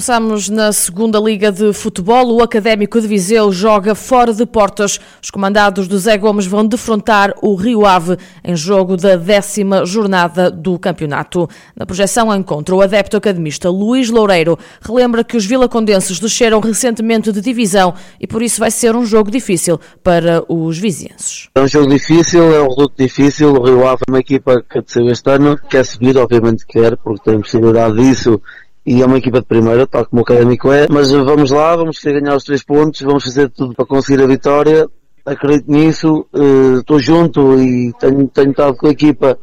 Começamos na segunda Liga de Futebol. O Académico de Viseu joga fora de portas. Os comandados do Zé Gomes vão defrontar o Rio Ave em jogo da décima jornada do campeonato. Na projeção encontra o adepto academista Luís Loureiro. Relembra que os vilacondenses desceram recentemente de divisão e por isso vai ser um jogo difícil para os vizienses. É um jogo difícil, é um reduto difícil. O Rio Ave é uma equipa que desceu este ano, quer subir, obviamente quer, porque tem possibilidade disso e é uma equipa de primeira, tal como o Académico é, mas vamos lá, vamos querer ganhar os três pontos, vamos fazer tudo para conseguir a vitória, acredito nisso, uh, estou junto e tenho, tenho estado com a equipa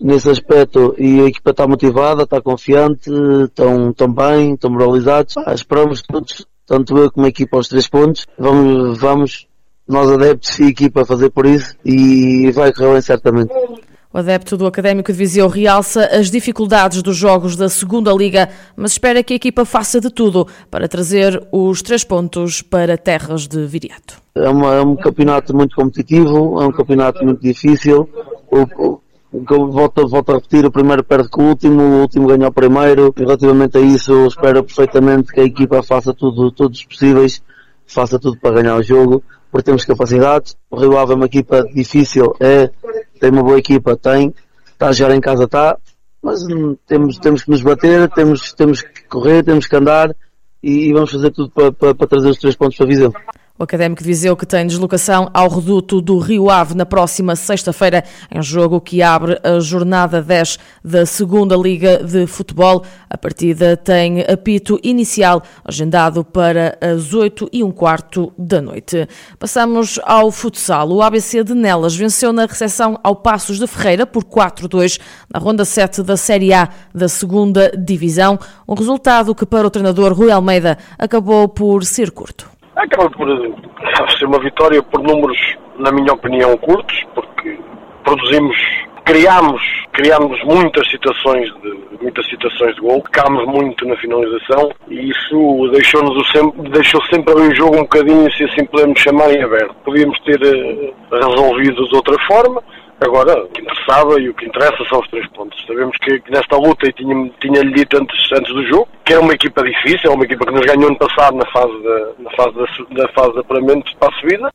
nesse aspecto e a equipa está motivada, está confiante, estão, estão bem, estão moralizados, ah, esperamos todos, tanto eu como a equipa aos três pontos, vamos, vamos nós adeptos e equipa fazer por isso e vai correr bem certamente. O adepto do Académico de Viseu realça as dificuldades dos jogos da Segunda Liga, mas espera que a equipa faça de tudo para trazer os três pontos para terras de Viriato. É, uma, é um campeonato muito competitivo, é um campeonato muito difícil. O, o, volto, volto a repetir, o primeiro perde com o último, o último ganha o primeiro. Relativamente a isso, espero perfeitamente que a equipa faça tudo, todos os possíveis, faça tudo para ganhar o jogo, porque temos capacidade. O Rio Ave é uma equipa difícil, é tem uma boa equipa, tem, está a jogar em casa, está, mas hum, temos, temos que nos bater, temos, temos que correr, temos que andar e, e vamos fazer tudo para, para, para trazer os três pontos para a Viseu. O Académico de Viseu que tem deslocação ao reduto do Rio Ave na próxima sexta-feira, em jogo que abre a jornada 10 da Segunda Liga de Futebol. A partida tem apito inicial agendado para as 8 e um quarto da noite. Passamos ao futsal. O ABC de Nelas venceu na recepção ao Passos de Ferreira por 4-2 na ronda 7 da Série A da Segunda Divisão. Um resultado que para o treinador Rui Almeida acabou por ser curto. Acaba por ser uma vitória por números, na minha opinião, curtos, porque produzimos, criámos, criámos muitas situações de muitas situações de gol, pecámos muito na finalização e isso deixou-nos sempre, deixou sempre um jogo um bocadinho, se assim podemos chamar, em aberto. Podíamos ter uh, resolvido de outra forma, Agora, o que interessava e o que interessa são os três pontos. Sabemos que, que nesta luta, e tinha-lhe tinha dito antes, antes do jogo, que é uma equipa difícil, é uma equipa que nos ganhou ano passado na fase, de, na fase, da, fase de apuramento para a subida.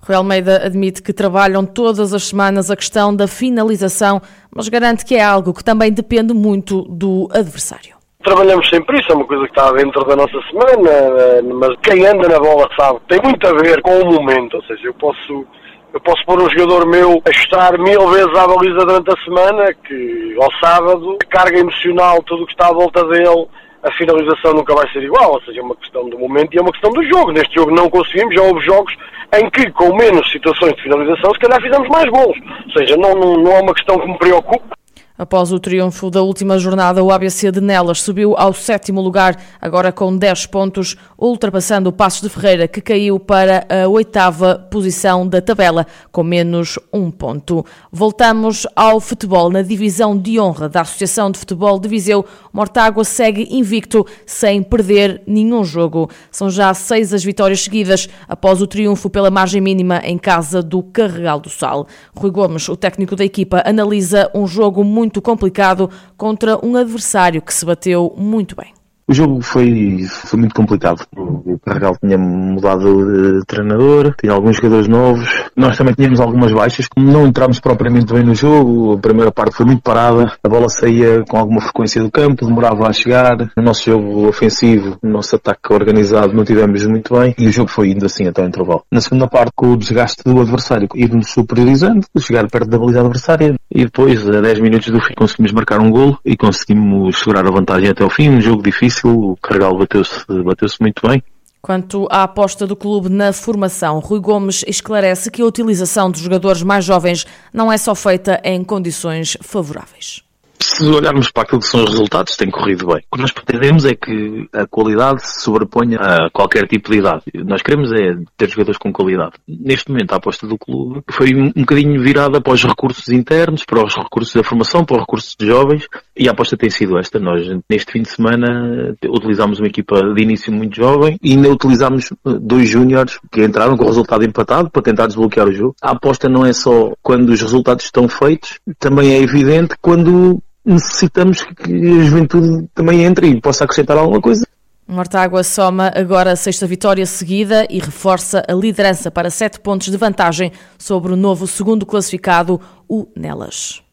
Rui Almeida admite que trabalham todas as semanas a questão da finalização, mas garante que é algo que também depende muito do adversário. Trabalhamos sempre isso, é uma coisa que está dentro da nossa semana, mas quem anda na bola sabe, tem muito a ver com o momento, ou seja, eu posso eu posso pôr um jogador meu a estar mil vezes à baliza durante a semana, que ao sábado, a carga emocional, tudo o que está à volta dele, a finalização nunca vai ser igual, ou seja, é uma questão do momento e é uma questão do jogo. Neste jogo não conseguimos, já houve jogos em que, com menos situações de finalização, se calhar fizemos mais gols. Ou seja, não, não, não é uma questão que me preocupe, Após o triunfo da última jornada, o ABC de Nelas subiu ao sétimo lugar, agora com 10 pontos, ultrapassando o Passos de Ferreira, que caiu para a oitava posição da tabela, com menos um ponto. Voltamos ao futebol. Na divisão de honra da Associação de Futebol de Viseu, Mortágua segue invicto, sem perder nenhum jogo. São já seis as vitórias seguidas, após o triunfo pela margem mínima em casa do Carregal do Sal. Rui Gomes, o técnico da equipa, analisa um jogo muito muito complicado contra um adversário que se bateu muito bem. O jogo foi, foi muito complicado. O Carregal tinha mudado de treinador, tinha alguns jogadores novos. Nós também tínhamos algumas baixas. Não entramos propriamente bem no jogo. A primeira parte foi muito parada. A bola saía com alguma frequência do campo, demorava a chegar. No nosso jogo ofensivo, no nosso ataque organizado, não tivemos muito bem. E o jogo foi indo assim até o intervalo. Na segunda parte, com o desgaste do adversário, ir-nos superiorizando, chegar perto da baliza adversária. E depois, a 10 minutos do fim, conseguimos marcar um golo e conseguimos segurar a vantagem até o fim. Um jogo difícil difícil, o Carregal bateu-se bateu muito bem. Quanto à aposta do clube na formação, Rui Gomes esclarece que a utilização dos jogadores mais jovens não é só feita em condições favoráveis. Se olharmos para aquilo que são os resultados, tem corrido bem. O que nós pretendemos é que a qualidade se sobreponha a qualquer tipo de idade. Nós queremos é ter jogadores com qualidade. Neste momento, a aposta do clube foi um bocadinho virada para os recursos internos, para os recursos da formação, para os recursos de jovens, e a aposta tem sido esta. Nós, neste fim de semana, utilizámos uma equipa de início muito jovem e ainda utilizámos dois júniores que entraram com o resultado empatado para tentar desbloquear o jogo. A aposta não é só quando os resultados estão feitos, também é evidente quando necessitamos que a juventude também entre e possa acrescentar alguma coisa. Mortágua soma agora a sexta vitória seguida e reforça a liderança para sete pontos de vantagem sobre o novo segundo classificado, o Nelas.